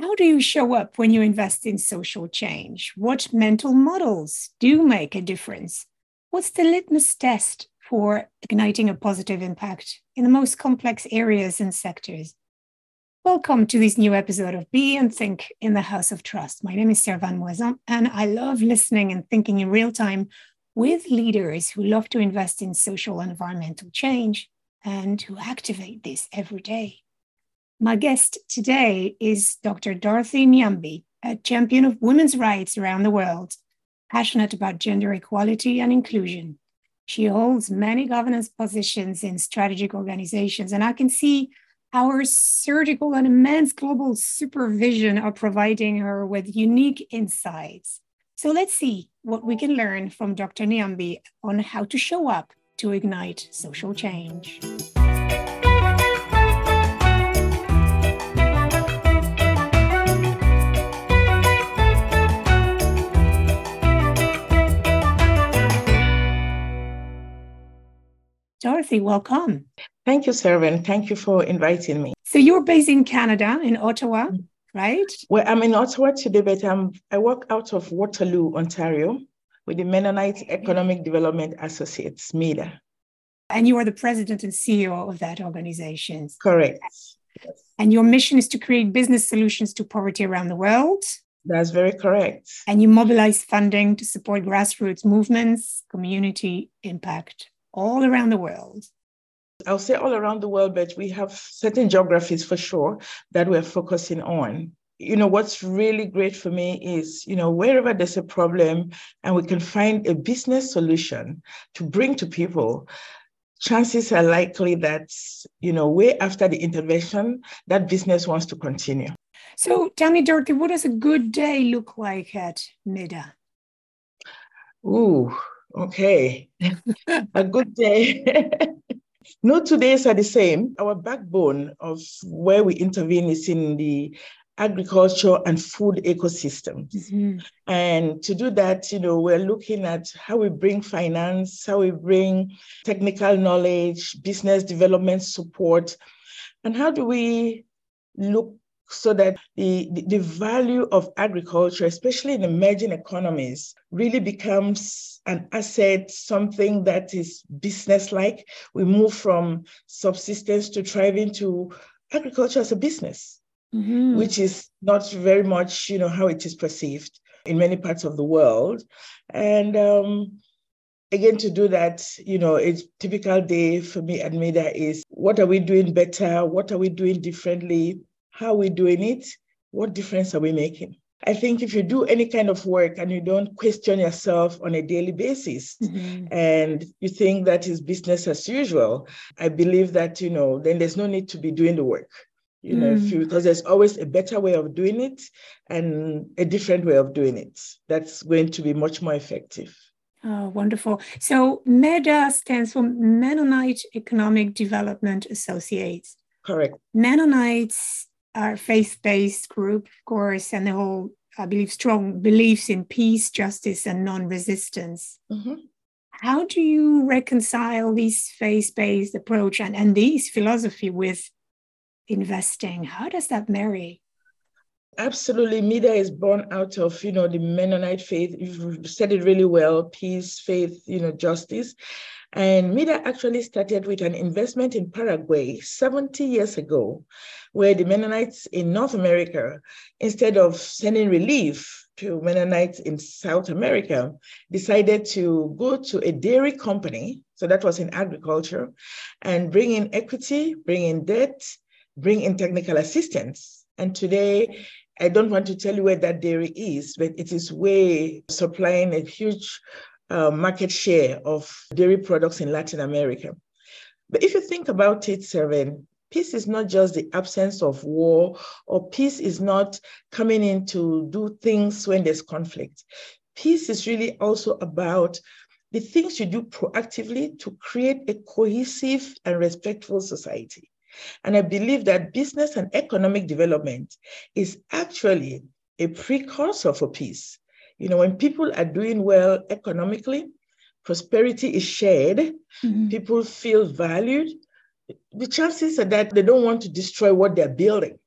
How do you show up when you invest in social change? What mental models do make a difference? What's the litmus test for igniting a positive impact in the most complex areas and sectors? Welcome to this new episode of Be and Think in the House of Trust. My name is Servane Mouazan, and I love listening and thinking in real time with leaders who love to invest in social and environmental change and who activate this every day. My guest today is Dr. Dorothy Nyambi, a champion of women's rights around the world, passionate about gender equality and inclusion. She holds many governance positions in strategic organizations, and I can see how her surgical and immense global supervision are providing her with unique insights. So let's see what we can learn from Dr. Nyambi on how to show up to ignite social change. Dorothy, welcome. Thank you, Servane. Thank you for inviting me. So you're based in Canada, in Ottawa, mm. right? Well, I'm in Ottawa today, but I'm, I work out of Waterloo, Ontario, with the Mennonite Economic Development Associates, MEDA. And you are the president and CEO of that organization. Correct. Yes. And your mission is to create business solutions to poverty around the world. That's very correct. And you mobilize funding to support grassroots movements, community impact all around the world? I'll say all around the world, but we have certain geographies for sure that we're focusing on. You know, what's really great for me is, you know, wherever there's a problem and we can find a business solution to bring to people, chances are likely that, you know, way after the intervention, that business wants to continue. So tell me, Dorothy, what does a good day look like at MEDA? Ooh, Okay, a good day. no two days are the same. Our backbone of where we intervene is in the agriculture and food ecosystems. Mm-hmm. And to do that, you know, we're looking at how we bring finance, how we bring technical knowledge, business development support, and how do we look so that the, the value of agriculture, especially in emerging economies, really becomes an asset, something that is business like. We move from subsistence to thriving to agriculture as a business, mm-hmm. which is not very much, you know, how it is perceived in many parts of the world. And um, again, to do that, you know, a typical day for me at MEDA is what are we doing better? What are we doing differently? How we're doing it, what difference are we making? I think if you do any kind of work and you don't question yourself on a daily basis mm-hmm. and you think that is business as usual, I believe that, you know, then there's no need to be doing the work. You know, mm. you, because there's always a better way of doing it and a different way of doing it. That's going to be much more effective. Oh, wonderful. So MEDA stands for Mennonite Economic Development Associates. Correct. Mennonites our faith-based group, of course, and the whole, I believe, strong beliefs in peace, justice, and non-resistance. Mm-hmm. How do you reconcile this faith-based approach and, and this philosophy with investing? How does that marry? Absolutely. MEDA is born out of, you know, the Mennonite faith. You've said it really well, peace, faith, you know, justice. And MEDA actually started with an investment in Paraguay 70 years ago, where the Mennonites in North America, instead of sending relief to Mennonites in South America, decided to go to a dairy company. So that was in agriculture, and bring in equity, bring in debt, bring in technical assistance. And today, I don't want to tell you where that dairy is, but it is way supplying a huge uh, market share of dairy products in Latin America. But if you think about it, Servane, peace is not just the absence of war, or peace is not coming in to do things when there's conflict. Peace is really also about the things you do proactively to create a cohesive and respectful society. And I believe that business and economic development is actually a precursor for peace. You know, when people are doing well economically, prosperity is shared, mm-hmm. people feel valued, the chances are that they don't want to destroy what they're building.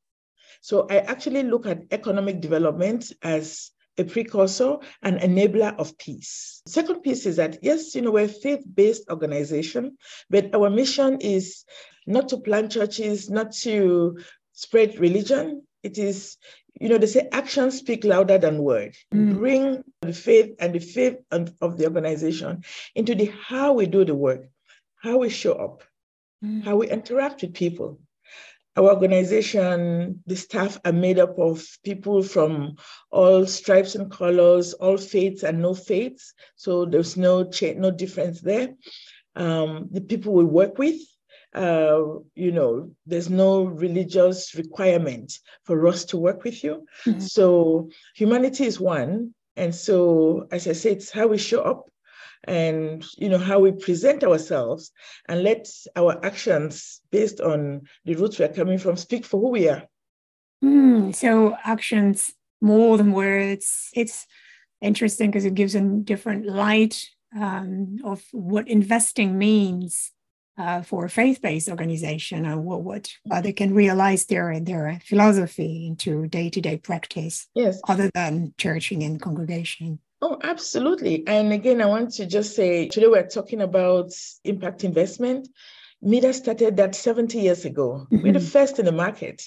So I actually look at economic development as a precursor and enabler of peace. Second piece is that, yes, you know, we're a faith-based organization, but our mission is not to plant churches, not to spread religion. It is, you know, they say actions speak louder than words. Mm. Bring the faith and the faith of the organization into the how we do the work, how we show up, mm. how we interact with people, our organization, the staff are made up of people from all stripes and colors, all faiths and no faiths. So there's no cha- no difference there. Um, the people we work with, uh, you know, there's no religious requirement for us to work with you. Mm-hmm. So humanity is one. And so, as I say, it's how we show up and you know how we present ourselves and let our actions based on the roots we're coming from speak for who we are. Mm, so actions more than words. It's interesting because it gives a different light um, of what investing means uh, for a faith-based organization and what, what uh, they can realize their their philosophy into day-to-day practice yes. other than churching and congregation Oh, absolutely. And again, I want to just say today we're talking about impact investment. MEDA started that 70 years ago. Mm-hmm. We're the first in the market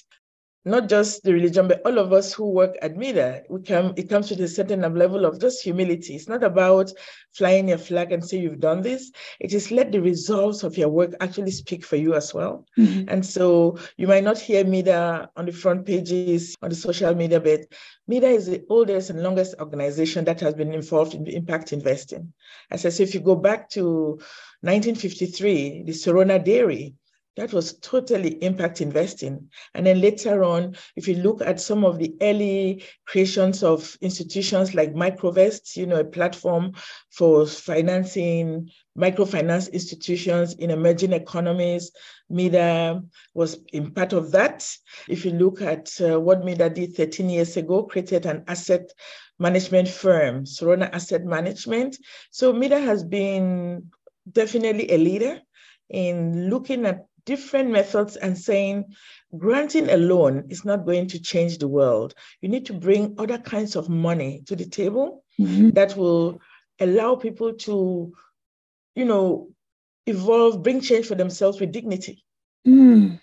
not just the religion, but all of us who work at MEDA, we come, it comes with a certain level of just humility. It's not about flying your flag and say you've done this. It is let the results of your work actually speak for you as well. Mm-hmm. And so you might not hear MEDA on the front pages on the social media, but MEDA is the oldest and longest organization that has been involved in impact investing. As I say, if you go back to 1953, the Sarona Dairy, that was totally impact investing. And then later on, if you look at some of the early creations of institutions like MicroVest, you know, a platform for financing microfinance institutions in emerging economies, MEDA was in part of that. If you look at uh, what MEDA did 13 years ago, created an asset management firm, Sarona Asset Management. So MEDA has been definitely a leader in looking at different methods and saying granting a loan is not going to change the world. You need to bring other kinds of money to the table mm-hmm. that will allow people to, you know, evolve, bring change for themselves with dignity. Mm.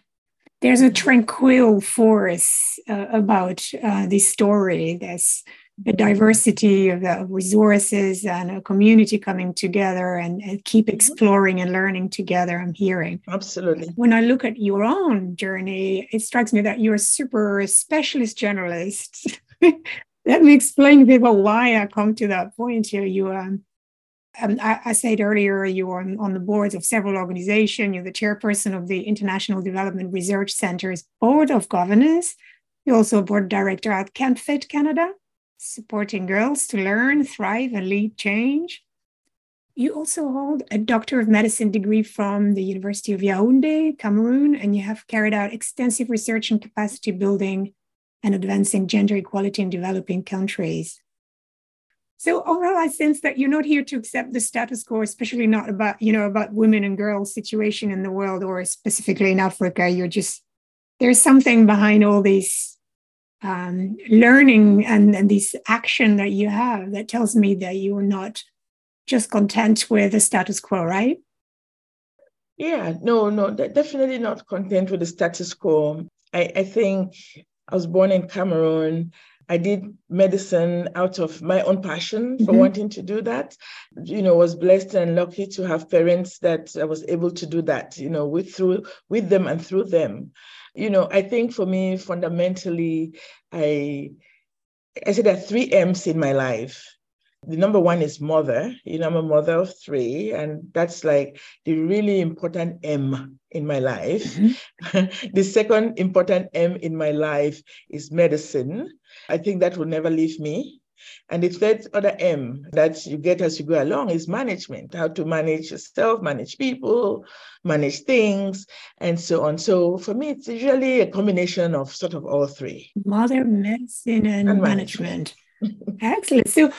There's a tranquil force uh, about uh, this story. There's a diversity of uh, resources and a community coming together and, and, keep mm-hmm. exploring and learning together i'm hearing absolutely when i look at your own journey it strikes me that you're a super specialist generalist let me explain a bit about why i come to that point here you um, um, I, I, said earlier you are on, on the boards of several organizations. You're the chairperson of the International Development Research Center's Board of Governors. You're also a board director at CAMFED Canada supporting girls to learn, thrive, and lead change. You also hold a Doctor of Medicine degree from the University of Yaoundé, Cameroon, and you have carried out extensive research and capacity building and advancing gender equality in developing countries. So overall, I sense that you're not here to accept the status quo, especially not about, you know, about women and girls situation in the world or specifically in Africa. You're just there's something behind all these um, learning and, and this action that you have that tells me that you're not just content with the status quo, right? Yeah, no, no, definitely not content with the status quo. I, I think I was born in Cameroon. I did medicine out of my own passion for mm-hmm. wanting to do that. You know, was blessed and lucky to have parents that I was able to do that, you know, with through with them and through them you know, I think for me, fundamentally, I I say there are three M's in my life. The number one is mother. You know, I'm a mother of three, and that's like the really important M in my life. Mm-hmm. the second important M in my life is medicine. I think that will never leave me. And the third other M that you get as you go along is management, how to manage yourself, manage people, manage things, and so on. So for me, it's usually a combination of sort of all three. Mother, medicine, and, and management. management. Excellent. So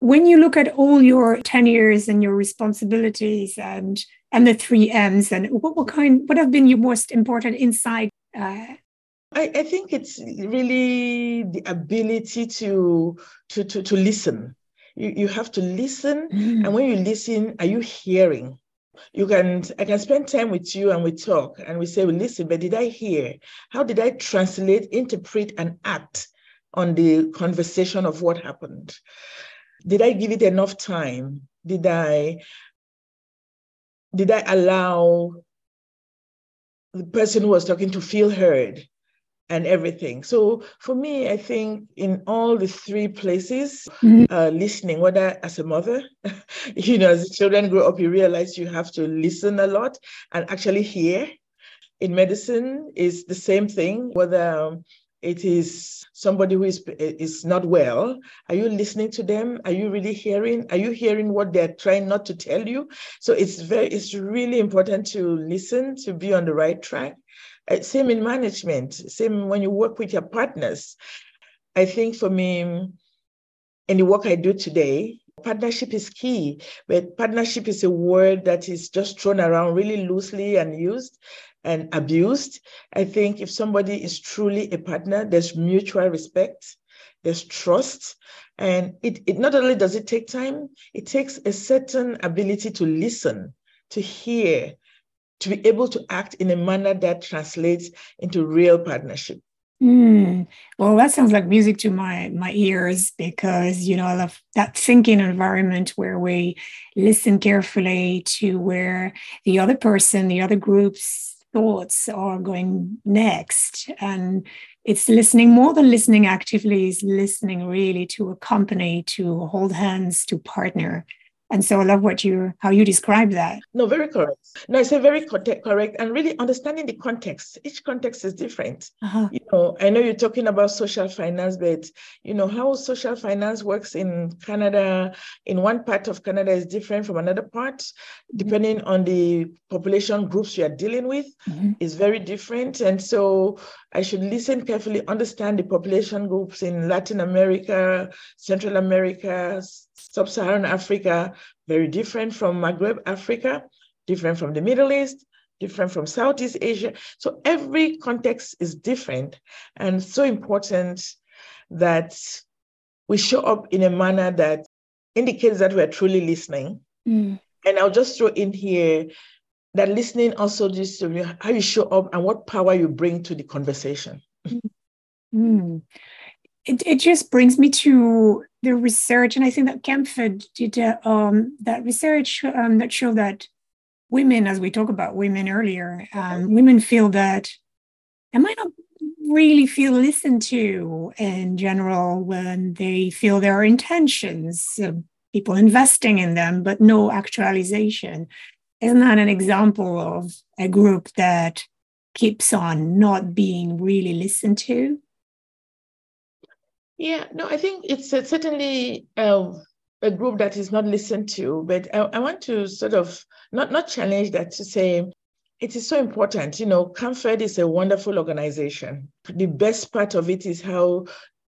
when you look at all your tenures and your responsibilities and and the three M's, and what, what kind, what have been your most important insight uh, I, I think it's really the ability to to to, to listen. You, you have to listen, mm. and when you listen, are you hearing? You can I can spend time with you and we talk and we say, well, listen, but did I hear? How did I translate, interpret, and act on the conversation of what happened? Did I give it enough time? Did I did I allow the person who was talking to feel heard? and everything. So for me, I think in all the three places, mm-hmm. uh, listening, whether as a mother, you know, as children grow up, you realize you have to listen a lot and actually hear. In medicine, is the same thing. Whether it is somebody who is is not well, are you listening to them? Are you really hearing? Are you hearing what they're trying not to tell you? So it's very, it's really important to listen to be on the right track uh, same in management, same when you work with your partners. I think for me, in the work I do today, partnership is key, but partnership is a word that is just thrown around really loosely and used and abused. I think if somebody is truly a partner, there's mutual respect, there's trust, and it, it not only does it take time, it takes a certain ability to listen, to hear, to be able to act in a manner that translates into real partnership. Mm. Well, that sounds like music to my my ears because you know I love that thinking environment where we listen carefully to where the other person, the other group's thoughts are going next, and it's listening more than listening actively is listening really to accompany, to hold hands, to partner. And so I love what you how you describe that. No, very correct. No, it's a very correct and really understanding the context. Each context is different. Uh-huh. You know, I know you're talking about social finance, but you know how social finance works in Canada. In one part of Canada is different from another part, mm-hmm. depending on the population groups you are dealing with. Mm-hmm. is very different, and so I should listen carefully, understand the population groups in Latin America, Central America, Sub Saharan Africa, very different from Maghreb Africa, different from the Middle East, different from Southeast Asia. So every context is different and so important that we show up in a manner that indicates that we're truly listening. Mm. And I'll just throw in here that listening also just how you show up and what power you bring to the conversation. Mm. It, it just brings me to the research, and I think that Camfed did uh, um, that research um, that showed that women, as we talk about women earlier, um, women feel that they might not really feel listened to in general when they feel their intentions, uh, people investing in them, but no actualization. Isn't that an example of a group that keeps on not being really listened to? Yeah, no, I think it's certainly uh, a group that is not listened to, but I, I, want to sort of not not challenge that to say it is so important. You know, CAMFED is a wonderful organization. The best part of it is how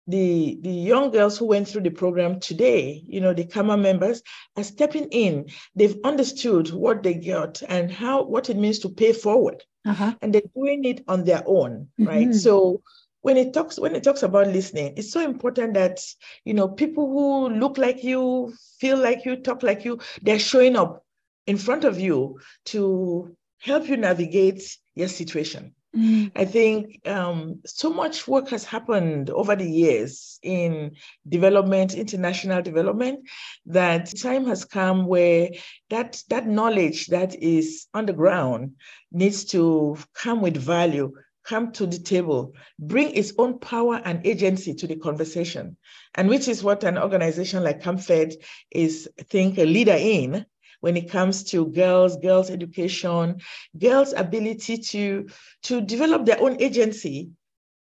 the the young girls who went through the program today, you know, the CAMA members are stepping in. They've understood what they got and how what it means to pay forward, uh-huh. and they're doing it on their own, mm-hmm. right? So when it talks when it talks about listening it's so important that you know people who look like you feel like you talk like you they're showing up in front of you to help you navigate your situation mm. i think um, so much work has happened over the years in development international development that time has come where that that knowledge that is on the ground needs to come with value come to the table, bring its own power and agency to the conversation, and which is what an organization like CAMFED is, think, a leader in when it comes to girls, girls' education, girls' ability to, to develop their own agency.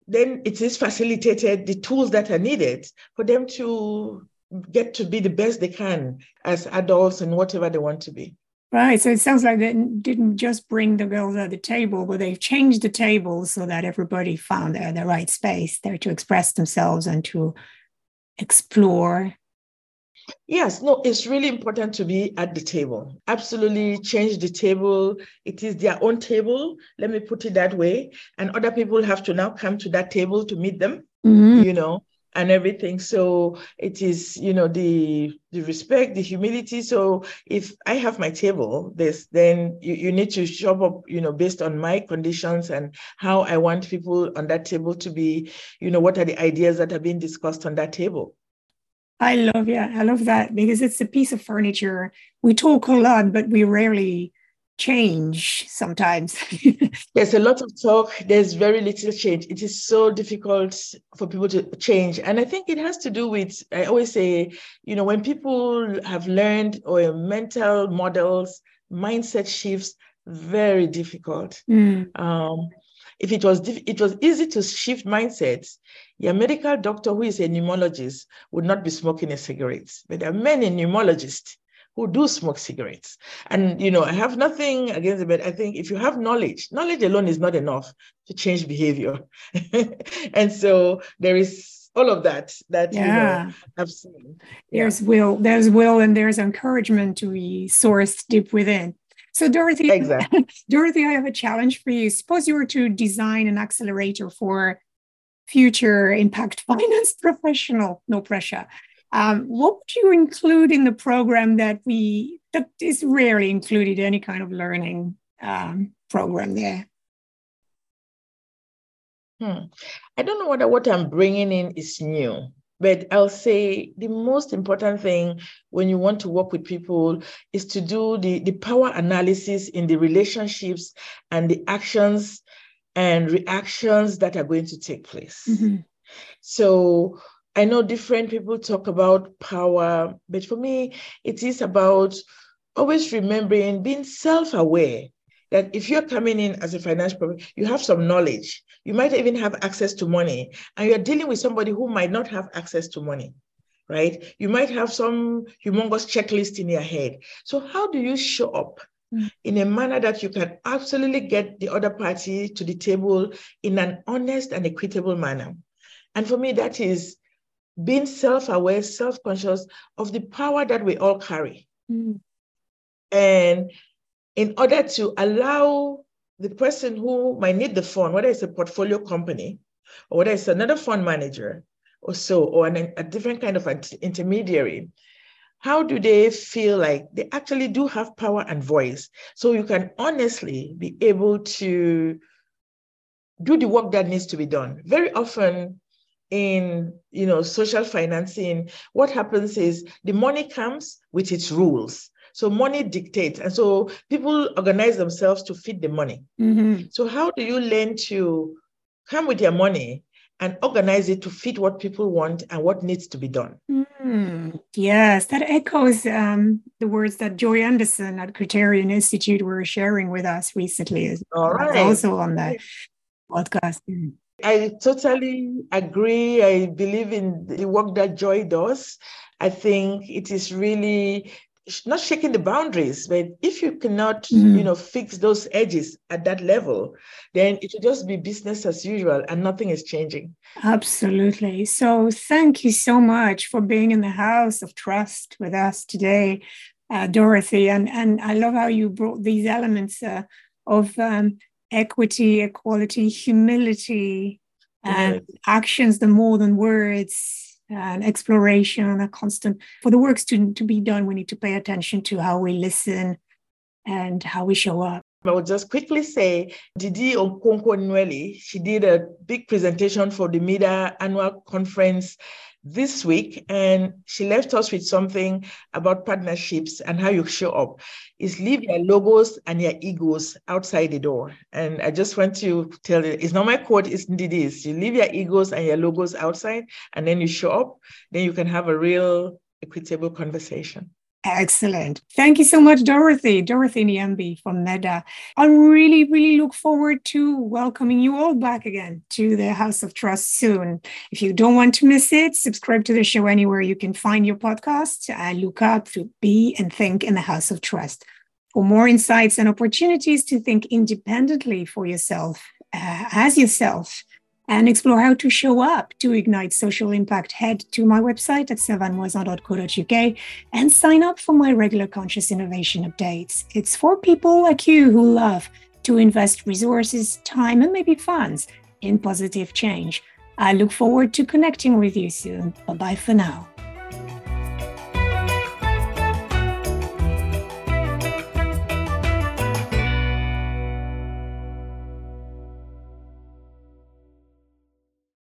Then it is facilitated the tools that are needed for them to get to be the best they can as adults and whatever they want to be. Right. So it sounds like they didn't just bring the girls at the table, but they've changed the table so that everybody found their the right space there to express themselves and to explore. Yes, no, it's really important to be at the table. Absolutely change the table. It is their own table. Let me put it that way. And other people have to now come to that table to meet them, mm-hmm. you know, and everything. So it is, you know, the the respect, the humility. So if I have my table, this, then you, you need to show up, you know, based on my conditions and how I want people on that table to be, you know, what are the ideas that are being discussed on that table. I love, yeah, I love that because it's a piece of furniture. We talk a lot, but we rarely change sometimes. There's a lot of talk, there's very little change. It is so difficult for people to change. And I think it has to do with, I always say, you know, when people have learned or mental models, mindset shifts, very difficult. Mm. Um, if it was it was easy to shift mindsets, your medical doctor who is a pneumologist would not be smoking a cigarette. But there are many pneumologists who do smoke cigarettes. And you know, I have nothing against it, but I think if you have knowledge, knowledge alone is not enough to change behavior. and so there is all of that that yeah. you know I've seen. Yeah. There's will, there's will, and there's encouragement to be sourced deep within. So, Dorothy, exactly. Dorothy, I have a challenge for you. Suppose you were to design an accelerator for future impact finance professional, no pressure. Um, what would you include in the program that we that is rarely included any kind of learning um, program there? Hmm. I don't know whether what I'm bringing in is new. But I'll say the most important thing when you want to work with people is to do the, the power analysis in the relationships and the actions and reactions that are going to take place. Mm-hmm. So I know different people talk about power, but for me, it is about always remembering being self aware that if you're coming in as a financial professional, you have some knowledge. You might even have access to money, and you're dealing with somebody who might not have access to money, right? You might have some humongous checklist in your head. So, how do you show up. In a manner that you can absolutely get the other party to the table in an honest and equitable manner? And for me, that is being self aware, self conscious of the power that we all carry. Mm. And in order to allow the person who might need the fund, whether it's a portfolio company or whether it's another fund manager or so, or an, a different kind of intermediary, how do they feel like they actually do have power and voice? So you can honestly be able to do the work that needs to be done. Very often in you know social financing, what happens is the money comes with its rules. So money dictates. And so people organize themselves to feed the money. Mm-hmm. So how do you learn to come with your money and organize it to fit what people want and what needs to be done. Mm, yes, that echoes um, the words that Joy Anderson at Criterion Institute were sharing with us recently. All right. Also on the podcast. I totally agree. I believe in the work that Joy does. I think it is really not shaking the boundaries but if you cannot mm. you know fix those edges at that level then it will just be business as usual and nothing is changing. Absolutely. So thank you so much for being in the house of trust with us today uh, dorothy. And and i love how you brought these elements uh, of um, equity equality humility and actions the more than words and exploration, a constant. For the works to, to be done, we need to pay attention to how we listen and how we show up. I will just quickly say Ndidi Okonkwo Nwuneli, she did a big presentation for the MEDA annual conference this week, and she left us with something about partnerships and how you show up. Is leave your logos and your egos outside the door. And I just want to tell you, it's not my quote, it's Ndidi's. You leave your egos and your logos outside, and then you show up, then you can have a real equitable conversation. Excellent. Thank you so much, Dorothy. Dorothy Nyambi from MEDA. I really, really look forward to welcoming you all back again to the House of Trust soon. If you don't want to miss it, subscribe to the show anywhere you can find your podcast. Look up to Be and Think in the House of Trust. For more insights and opportunities to think independently for yourself, uh, as yourself, and explore how to show up to ignite social impact, head to my website at servanemouazan.co.uk and sign up for my regular conscious innovation updates. It's for people like you who love to invest resources, time, and maybe funds in positive change. I look forward to connecting with you soon. Bye bye for now.